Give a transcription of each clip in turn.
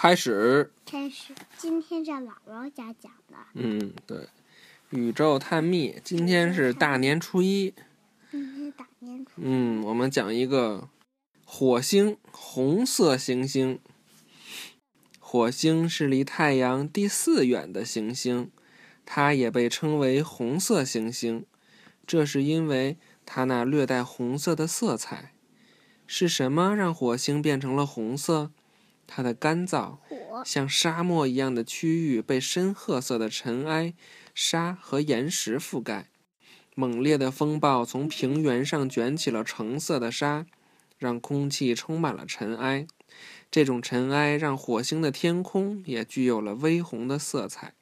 开始。开始，今天在姥姥家讲的。嗯，对。宇宙探秘，今天是大年初一。今天大年初。嗯，我们讲一个火星，红色行星。火星是离太阳第四远的行星，它也被称为红色行星，这是因为它那略带红色的色彩。是什么让火星变成了红色？它的干燥，像沙漠一样的区域被深褐色的尘埃、沙和岩石覆盖。猛烈的风暴从平原上卷起了橙色的沙，让空气充满了尘埃。这种尘埃让火星的天空也具有了微红的色彩。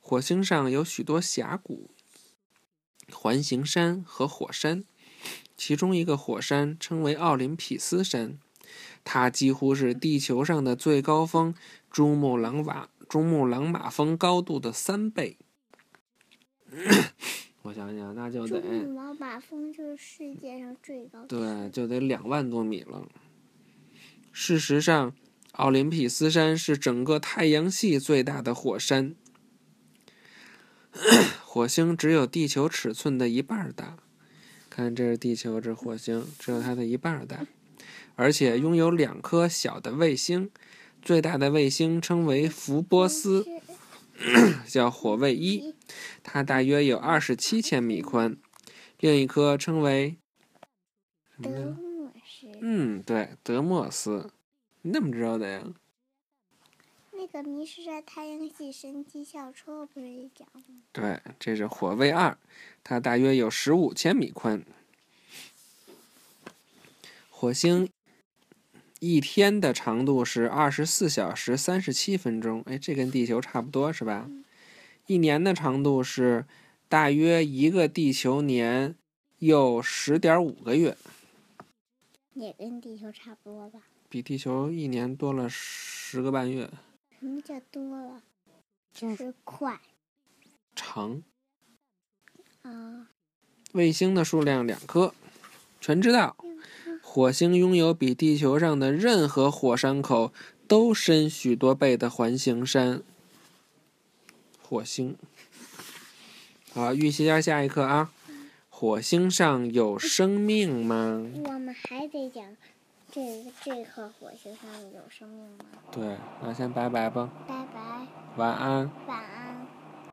火星上有许多峡谷、环形山和火山，其中一个火山称为奥林匹斯山，它几乎是地球上的最高峰珠穆朗玛珠穆朗玛峰高度的三倍。我想想，那就得珠穆朗玛峰就是世界上最高，对，就得两万多米了。事实上，奥林匹斯山是整个太阳系最大的火山。火星只有地球尺寸的一半大，看这是地球，这火星只有它的一半大，而且拥有两颗小的卫星。最大的卫星称为福波斯，叫火卫一，它大约有二十七千米宽。另一颗称为德。嗯，对，德莫斯，你怎么知道的呀？那个《迷失在太阳系神奇校车》不是也讲吗？对，这是火卫二，它大约有十五千米宽。火星一天的长度是二十四小时三十七分钟，哎，这跟地球差不多是吧？一年的长度是大约一个地球年又十点五个月。也跟地球差不多吧？比地球一年多了十个半月。什么叫多了？就是快。长。啊。卫星的数量两颗，全知道。火星拥有比地球上的任何火山口都深许多倍的环形山。火星。好，预习一下下一课啊。火星上有生命吗？我们还得讲，这这颗火星上有生命吗？对，那先拜拜吧。拜拜。晚安。晚安。